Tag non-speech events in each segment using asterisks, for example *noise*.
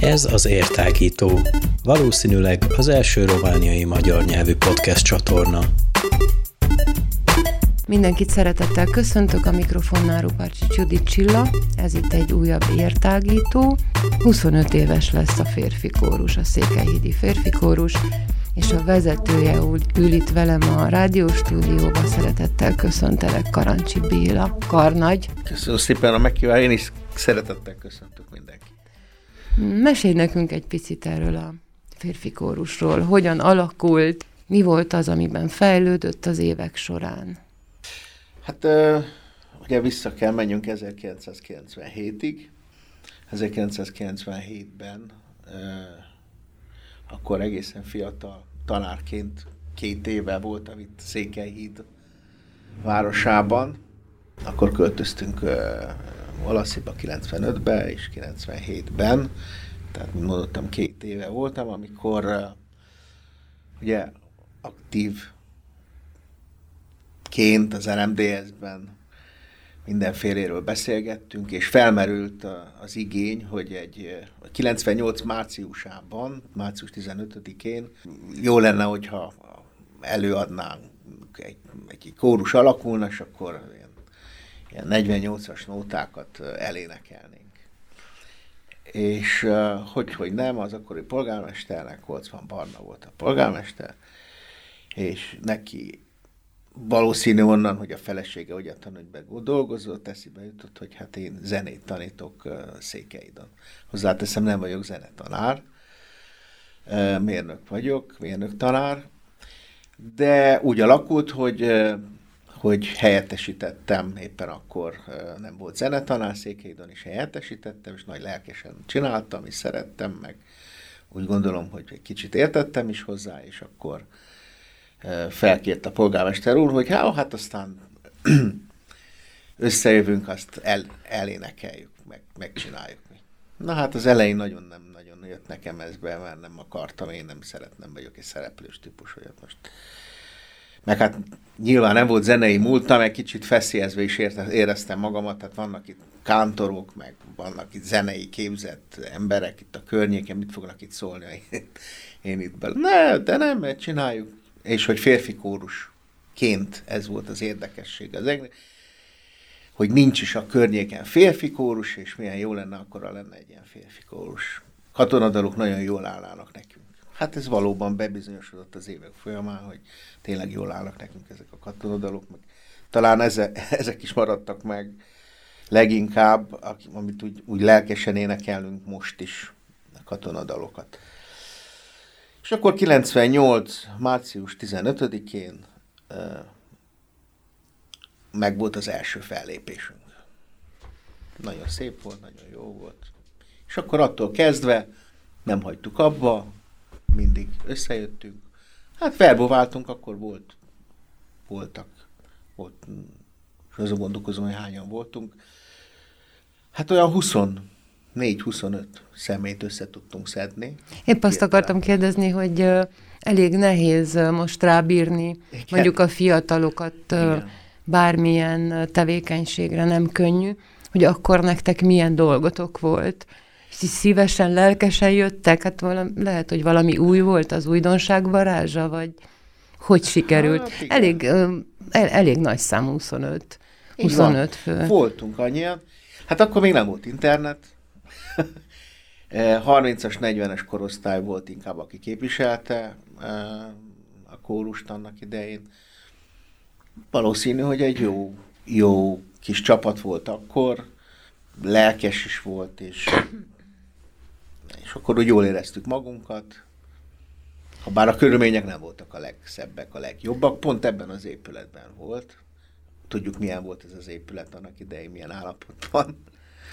Ez az Értágító, valószínűleg az első romániai magyar nyelvű podcast csatorna. Mindenkit szeretettel köszöntök a mikrofonnál Rupácsi Csudit Csilla, ez itt egy újabb értágító. 25 éves lesz a férfi kórus, a Székelyhídi férfi kórus, és a vezetője ül, ül itt velem a rádióstúdióban. Szeretettel köszöntelek Karancsi Béla, Karnagy. Köszönöm szépen a meghívást, én is szeretettel köszöntök mindenkit. Mesélj nekünk egy picit erről a férfi kórusról. Hogyan alakult, mi volt az, amiben fejlődött az évek során? Hát ugye vissza kell menjünk 1997-ig. 1997-ben akkor egészen fiatal tanárként két éve voltam itt Székelyhíd városában. Akkor költöztünk Olasziba 95-ben és 97-ben, tehát mint mondottam, két éve voltam, amikor uh, ugye aktív ként az RMDS-ben mindenféléről beszélgettünk, és felmerült az igény, hogy egy 98 márciusában, március 15-én jó lenne, hogyha előadnánk egy, egy kórus alakulna, és akkor ilyen 48-as nótákat elénekelnénk. És hogy, hogy nem, az akkori polgármesternek, van Barna volt a polgármester, és neki valószínű onnan, hogy a felesége ugye tanúgyben dolgozott, eszébe jutott, hogy hát én zenét tanítok Székelyidon. Hozzáteszem, nem vagyok zenetanár, mérnök vagyok, mérnök tanár, de úgy alakult, hogy hogy helyettesítettem, éppen akkor nem volt zenetanár Székelyidon, is helyettesítettem, és nagy lelkesen csináltam, és szerettem, meg úgy gondolom, hogy egy kicsit értettem is hozzá, és akkor felkért a polgármester úr, hogy hát, hát aztán *clears throat* összejövünk, azt el, elénekeljük, meg, megcsináljuk. Na hát az elején nagyon nem nagyon jött nekem ez be, mert nem akartam, én nem szeretem, vagyok egy szereplős típus, hogy most meg hát nyilván nem volt zenei múltam, meg kicsit feszélyezve is éreztem magamat, tehát vannak itt kántorok, meg vannak itt zenei képzett emberek itt a környéken, mit fognak itt szólni, én itt bele. Ne, de nem, mert csináljuk. És hogy férfi kórusként ez volt az érdekesség az egész, hogy nincs is a környéken férfi kórus, és milyen jó lenne, akkor lenne egy ilyen férfi kórus. Katonadalok nagyon jól állnának nekünk. Hát ez valóban bebizonyosodott az évek folyamán, hogy tényleg jól állnak nekünk ezek a katonadalok, meg talán eze, *laughs* ezek is maradtak meg leginkább, amit úgy, úgy lelkesen énekelünk most is, a katonadalokat. És akkor 98. március 15-én meg volt az első fellépésünk. Nagyon szép volt, nagyon jó volt. És akkor attól kezdve nem hagytuk abba, mindig összejöttünk. Hát verbováltunk, akkor volt, voltak, volt, és azon gondolkozom, hogy hányan voltunk. Hát olyan 24-25 szemét össze tudtunk szedni. Épp azt akartam kérdezni, hogy elég nehéz most rábírni Igen. mondjuk a fiatalokat Igen. bármilyen tevékenységre, nem könnyű, hogy akkor nektek milyen dolgotok volt szívesen, lelkesen jöttek? Hát valami, lehet, hogy valami új volt az újdonság varázsa, vagy hogy sikerült? Hát, elég, el, elég nagy szám 25. 25 fő. Voltunk annyian. Hát akkor még nem volt internet. *laughs* 30-as, 40-es korosztály volt inkább, aki képviselte a kórust annak idején. Valószínű, hogy egy jó, jó kis csapat volt akkor, lelkes is volt, és és akkor úgy jól éreztük magunkat, ha bár a körülmények nem voltak a legszebbek, a legjobbak, pont ebben az épületben volt. Tudjuk, milyen volt ez az épület annak idején, milyen állapotban.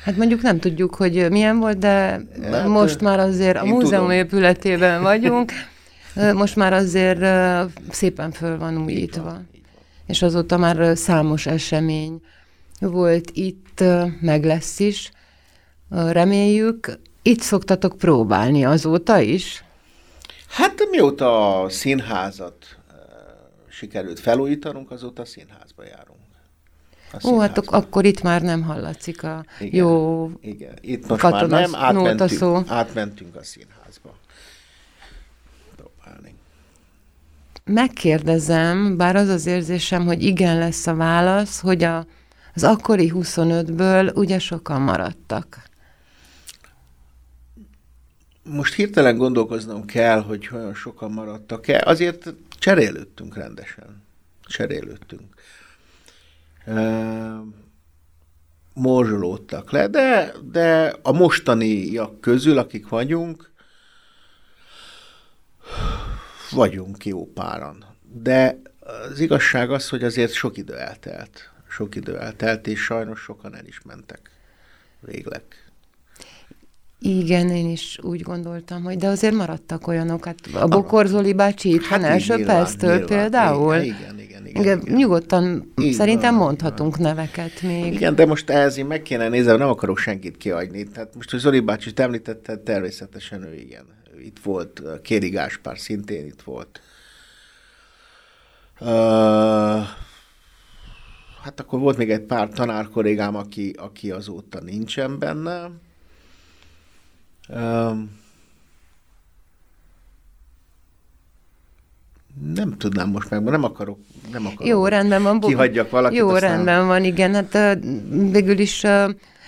Hát mondjuk nem tudjuk, hogy milyen volt, de hát, most már azért a múzeum tudom. épületében vagyunk, *laughs* most már azért szépen föl van újítva. Így van, így van. És azóta már számos esemény volt itt, meg lesz is. Reméljük, itt szoktatok próbálni azóta is? Hát mióta a színházat sikerült felújítanunk, azóta a színházba járunk. Ó, hát ak- akkor itt már nem hallatszik a igen, jó igen. Itt most már nem, átmentünk, szó. átmentünk a színházba. Próbálni. Megkérdezem, bár az az érzésem, hogy igen lesz a válasz, hogy a, az akkori 25-ből ugye sokan maradtak. Most hirtelen gondolkoznom kell, hogy olyan sokan maradtak-e. Azért cserélődtünk rendesen. Cserélődtünk morzsolódtak le, de, de a mostaniak közül, akik vagyunk, vagyunk jó páran. De az igazság az, hogy azért sok idő eltelt. Sok idő eltelt, és sajnos sokan el is mentek végleg. Igen, én is úgy gondoltam, hogy de azért maradtak olyanok, hát a Bokorzoli bácsi itt hát első perctől például. Igen, igen, igen, igen. Nyugodtan igen, szerintem mondhatunk neveket még. Igen, de most ehhez én meg kéne nézni, nem akarok senkit kiadni. Tehát most, hogy Zoli bácsi említette, természetesen ő igen. Itt volt, Kéri Gáspár szintén itt volt. Uh, hát akkor volt még egy pár tanárkollégám, aki, aki azóta nincsen benne. Um, nem tudnám most meg, nem akarok, nem akarok. Jó, rendben van. Kihagyjak valakit. Jó, aztán... rendben van, igen. Hát végül is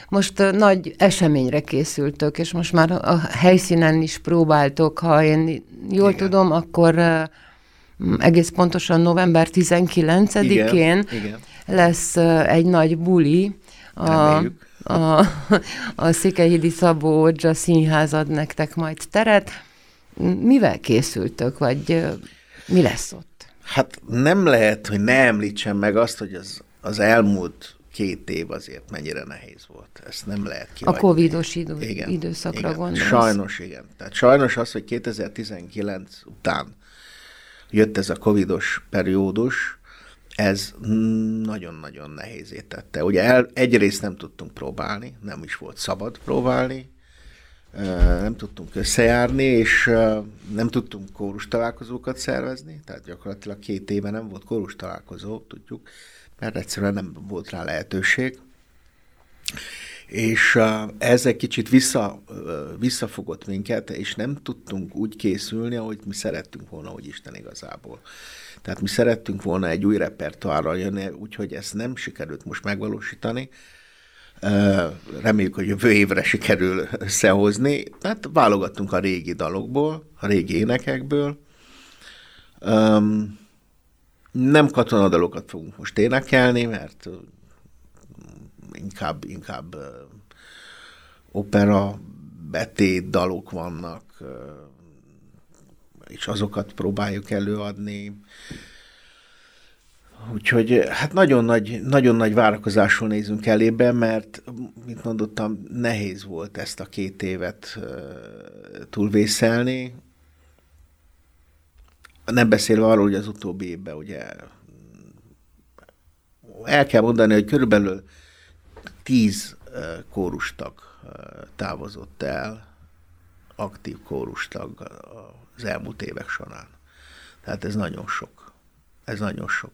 most nagy eseményre készültök, és most már a helyszínen is próbáltok, ha én jól igen. tudom, akkor egész pontosan november 19-én lesz egy nagy buli a, a, a Székelyhidi Szabó Odzsa színház ad nektek majd teret. Mivel készültök, vagy mi lesz ott? Hát nem lehet, hogy ne említsem meg azt, hogy az, az elmúlt két év azért mennyire nehéz volt. Ezt nem lehet kihagyni. A covidos idő, igen, időszakra igen. gondolsz. Sajnos igen. Tehát sajnos az, hogy 2019 után jött ez a covidos periódus, ez nagyon-nagyon nehézé tette. Ugye el, egyrészt nem tudtunk próbálni, nem is volt szabad próbálni, nem tudtunk összejárni, és nem tudtunk kórus találkozókat szervezni, tehát gyakorlatilag két éve nem volt kórus találkozó, tudjuk, mert egyszerűen nem volt rá lehetőség. És ez egy kicsit vissza, visszafogott minket, és nem tudtunk úgy készülni, ahogy mi szerettünk volna, hogy Isten igazából. Tehát mi szerettünk volna egy új repertoárral jönni, úgyhogy ezt nem sikerült most megvalósítani. Reméljük, hogy jövő évre sikerül összehozni. Tehát válogattunk a régi dalokból, a régi énekekből. Nem katonadalokat fogunk most énekelni, mert inkább, inkább opera, betét dalok vannak, és azokat próbáljuk előadni. Úgyhogy hát nagyon nagy, nagyon nagy várakozásról nézünk elébe, mert, mint mondottam, nehéz volt ezt a két évet túlvészelni. Nem beszélve arról, hogy az utóbbi évben ugye el kell mondani, hogy körülbelül tíz kórustag távozott el, aktív kórustag az elmúlt évek során. Tehát ez nagyon sok. Ez nagyon sok.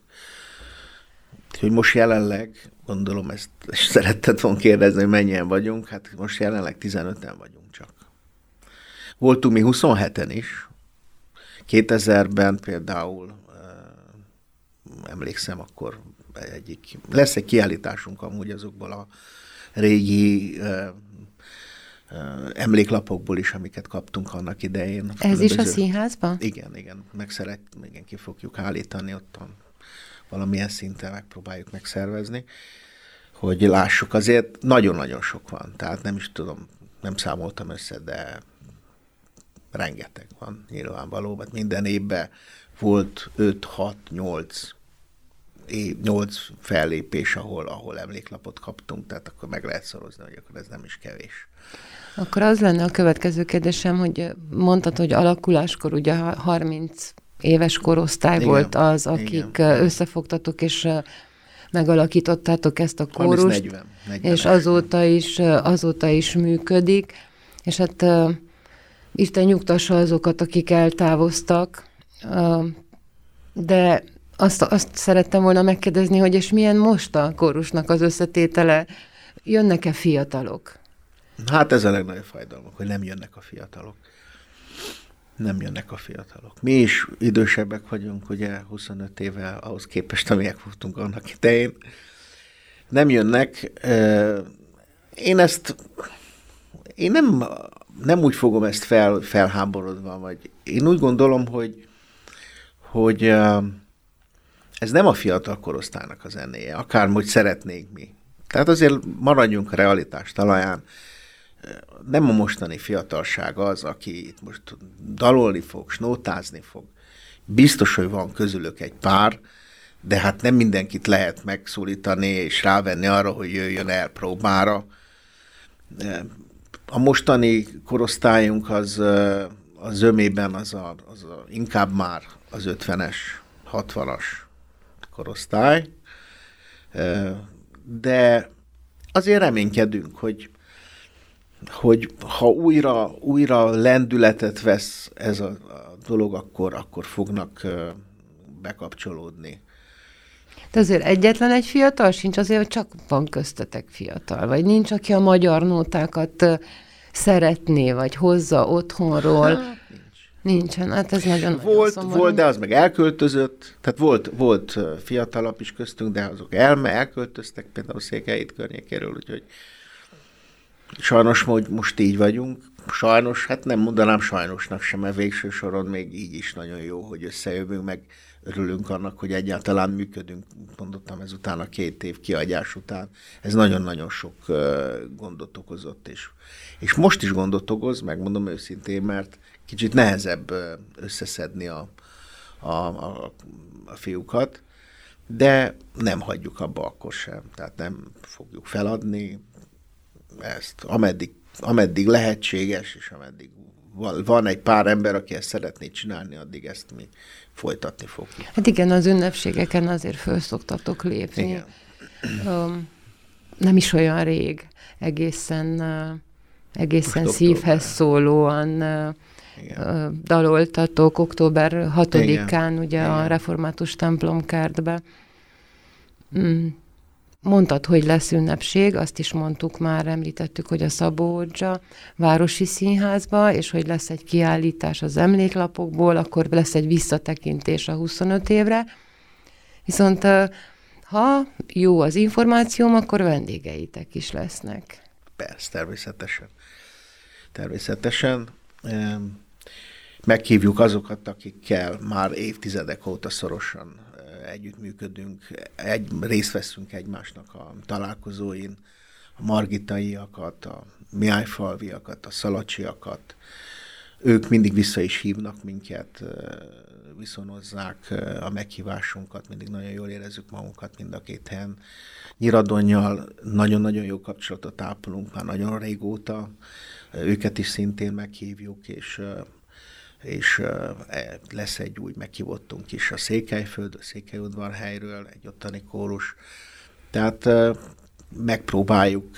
Hogy most jelenleg, gondolom ezt, ezt szeretted volna kérdezni, hogy mennyien vagyunk, hát most jelenleg 15-en vagyunk csak. Voltunk mi 27-en is. 2000-ben például emlékszem, akkor egyik, lesz egy kiállításunk amúgy azokból a régi emléklapokból is, amiket kaptunk annak idején. Ez különböző... is a színházban? Igen, igen, meg szeret, igen, ki fogjuk állítani ott valamilyen szinten megpróbáljuk megszervezni, hogy lássuk. Azért nagyon-nagyon sok van, tehát nem is tudom, nem számoltam össze, de rengeteg van nyilvánvaló, mert minden évben volt 5, 6, 8 8 fellépés, ahol, ahol emléklapot kaptunk, tehát akkor meg lehet szorozni, hogy akkor ez nem is kevés. Akkor az lenne a következő kérdésem, hogy mondtad, hogy alakuláskor ugye 30 éves korosztály igen, volt az, akik igen. összefogtatok, és megalakítottátok ezt a kórust, 40, 40 és azóta is, azóta is működik, és hát Isten nyugtassa azokat, akik eltávoztak, de azt, azt szerettem volna megkérdezni, hogy és milyen most a kórusnak az összetétele? Jönnek-e fiatalok? Hát ez a legnagyobb fájdalmak, hogy nem jönnek a fiatalok. Nem jönnek a fiatalok. Mi is idősebbek vagyunk, ugye 25 éve ahhoz képest, amilyen voltunk annak idején. Nem jönnek. Én ezt, én nem, nem úgy fogom ezt fel, felháborodva, vagy én úgy gondolom, hogy, hogy ez nem a fiatal korosztálynak a zenéje, akárhogy szeretnénk mi. Tehát azért maradjunk a realitás talaján nem a mostani fiatalság az, aki itt most dalolni fog, snótázni fog. Biztos, hogy van közülük egy pár, de hát nem mindenkit lehet megszólítani és rávenni arra, hogy jöjjön el próbára. A mostani korosztályunk az a zömében az, a, az a, inkább már az 50-es, 60-as korosztály, de azért reménykedünk, hogy hogy ha újra, újra lendületet vesz ez a, a dolog, akkor, akkor fognak bekapcsolódni. De azért egyetlen egy fiatal sincs, azért, hogy csak van köztetek fiatal, vagy nincs, aki a magyar nótákat szeretné, vagy hozza otthonról. Hát. Nincsen, hát ez nagyon Volt, nagyon volt, de az meg elköltözött, tehát volt, volt fiatalabb is köztünk, de azok elme, elköltöztek például Székelyét környékéről, úgyhogy Sajnos hogy most így vagyunk. Sajnos, hát nem mondanám sajnosnak sem, mert végső soron még így is nagyon jó, hogy összejövünk, meg örülünk annak, hogy egyáltalán működünk, mondottam ezután a két év kiadás után. Ez nagyon-nagyon sok gondot okozott, és, és most is gondot okoz, megmondom őszintén, mert kicsit nehezebb összeszedni a, a, a, a fiúkat, de nem hagyjuk abba akkor sem, tehát nem fogjuk feladni, ezt, ameddig, ameddig lehetséges, és ameddig van egy pár ember, aki ezt szeretné csinálni, addig ezt mi folytatni fogjuk. Hát igen, az ünnepségeken azért föl szoktatok lépni. Igen. Um, nem is olyan rég, egészen, egészen Most szívhez október. szólóan uh, daloltatok október 6-án, igen. ugye igen. a református templom kertbe. Mm Mondtad, hogy lesz ünnepség, azt is mondtuk már, említettük, hogy a Szabódzsa Városi Színházba, és hogy lesz egy kiállítás az emléklapokból, akkor lesz egy visszatekintés a 25 évre. Viszont ha jó az információm, akkor vendégeitek is lesznek. Persze, természetesen. Természetesen. Meghívjuk azokat, akikkel már évtizedek óta szorosan együttműködünk, egy, részt veszünk egymásnak a találkozóin, a margitaiakat, a miájfalviakat, a szalacsiakat. Ők mindig vissza is hívnak minket, viszonozzák a meghívásunkat, mindig nagyon jól érezzük magunkat mind a két helyen. Nyiradonnyal nagyon-nagyon jó kapcsolatot ápolunk már nagyon régóta, őket is szintén meghívjuk, és és e, lesz egy új meghívottunk is a Székelyföld, a Székelyudvarhelyről, egy ottani kórus. Tehát megpróbáljuk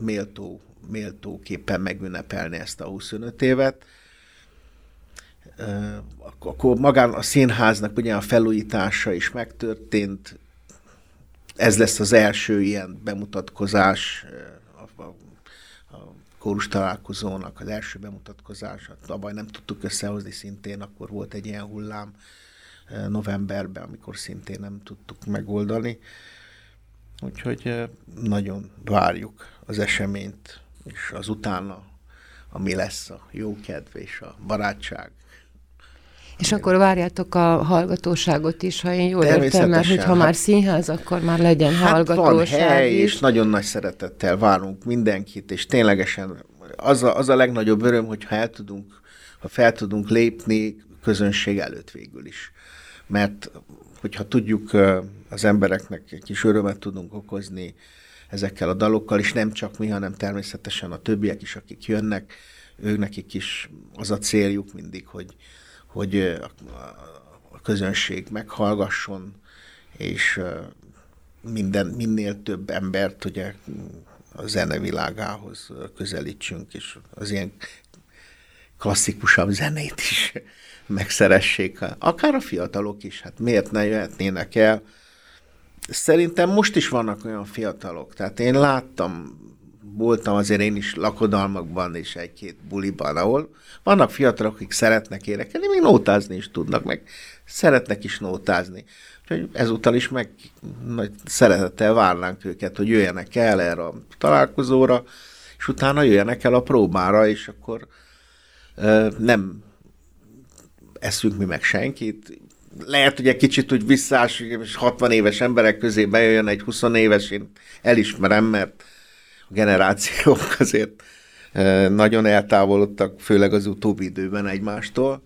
méltó, méltóképpen megünnepelni ezt a 25 évet. Akkor magán a színháznak ugye a felújítása is megtörtént. Ez lesz az első ilyen bemutatkozás kórus találkozónak az első bemutatkozása. Tavaly nem tudtuk összehozni szintén, akkor volt egy ilyen hullám eh, novemberben, amikor szintén nem tudtuk megoldani. Úgyhogy eh, nagyon várjuk az eseményt, és az utána, ami lesz a jó kedv és a barátság, és akkor várjátok a hallgatóságot is, ha én jól értem, mert hogyha hát, már színház, akkor már legyen hát hallgatóság van hely, is. és nagyon nagy szeretettel várunk mindenkit, és ténylegesen az a, az a legnagyobb öröm, hogyha el tudunk, ha fel tudunk lépni közönség előtt végül is. Mert hogyha tudjuk az embereknek egy kis örömet tudunk okozni ezekkel a dalokkal, és nem csak mi, hanem természetesen a többiek is, akik jönnek, ők nekik is az a céljuk mindig, hogy, hogy a közönség meghallgasson, és minden, minél több embert ugye a zene világához közelítsünk, és az ilyen klasszikusabb zenét is *laughs* megszeressék. Akár a fiatalok is, hát miért ne jöhetnének el? Szerintem most is vannak olyan fiatalok, tehát én láttam, voltam azért én is lakodalmakban és egy-két buliban, ahol vannak fiatalok, akik szeretnek énekelni, még nótázni is tudnak, meg szeretnek is nótázni. Úgyhogy ezúttal is meg nagy szeretettel várnánk őket, hogy jöjjenek el erre a találkozóra, és utána jöjjenek el a próbára, és akkor ö, nem eszünk mi meg senkit. Lehet, hogy egy kicsit úgy visszás, és 60 éves emberek közé bejöjjön egy 20 éves, én elismerem, mert a generációk *laughs* azért nagyon eltávolodtak, főleg az utóbbi időben egymástól,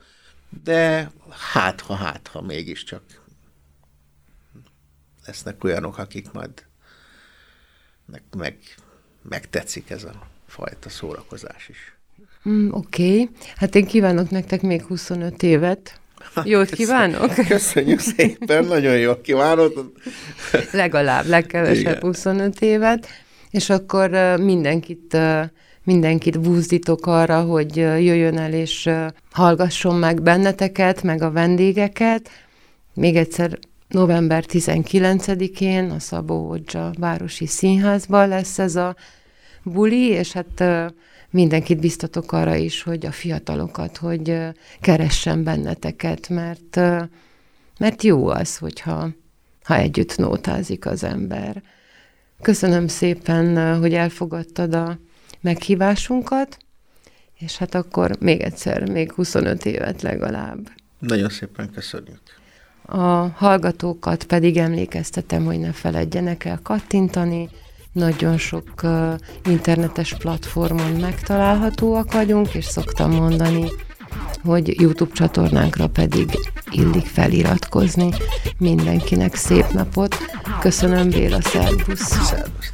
de hát ha, hát ha mégiscsak lesznek olyanok, akik majd meg, meg, megtetszik ez a fajta szórakozás is. Mm, Oké, okay. hát én kívánok nektek még 25 évet. *laughs* Jót kívánok? Köszönjük szépen, nagyon jól kívánok. Legalább, legkevesebb Igen. 25 évet, és akkor mindenkit mindenkit búzdítok arra, hogy jöjjön el és hallgasson meg benneteket, meg a vendégeket. Még egyszer november 19-én a Szabó Odzsa Városi Színházban lesz ez a buli, és hát mindenkit biztatok arra is, hogy a fiatalokat, hogy keressen benneteket, mert, mert jó az, hogyha ha együtt nótázik az ember. Köszönöm szépen, hogy elfogadtad a meghívásunkat, és hát akkor még egyszer, még 25 évet legalább. Nagyon szépen köszönjük. A hallgatókat pedig emlékeztetem, hogy ne feledjenek el kattintani, nagyon sok uh, internetes platformon megtalálhatóak vagyunk, és szoktam mondani, hogy YouTube csatornánkra pedig illik feliratkozni. Mindenkinek szép napot. Köszönöm, Béla, szervusz! Szervusz!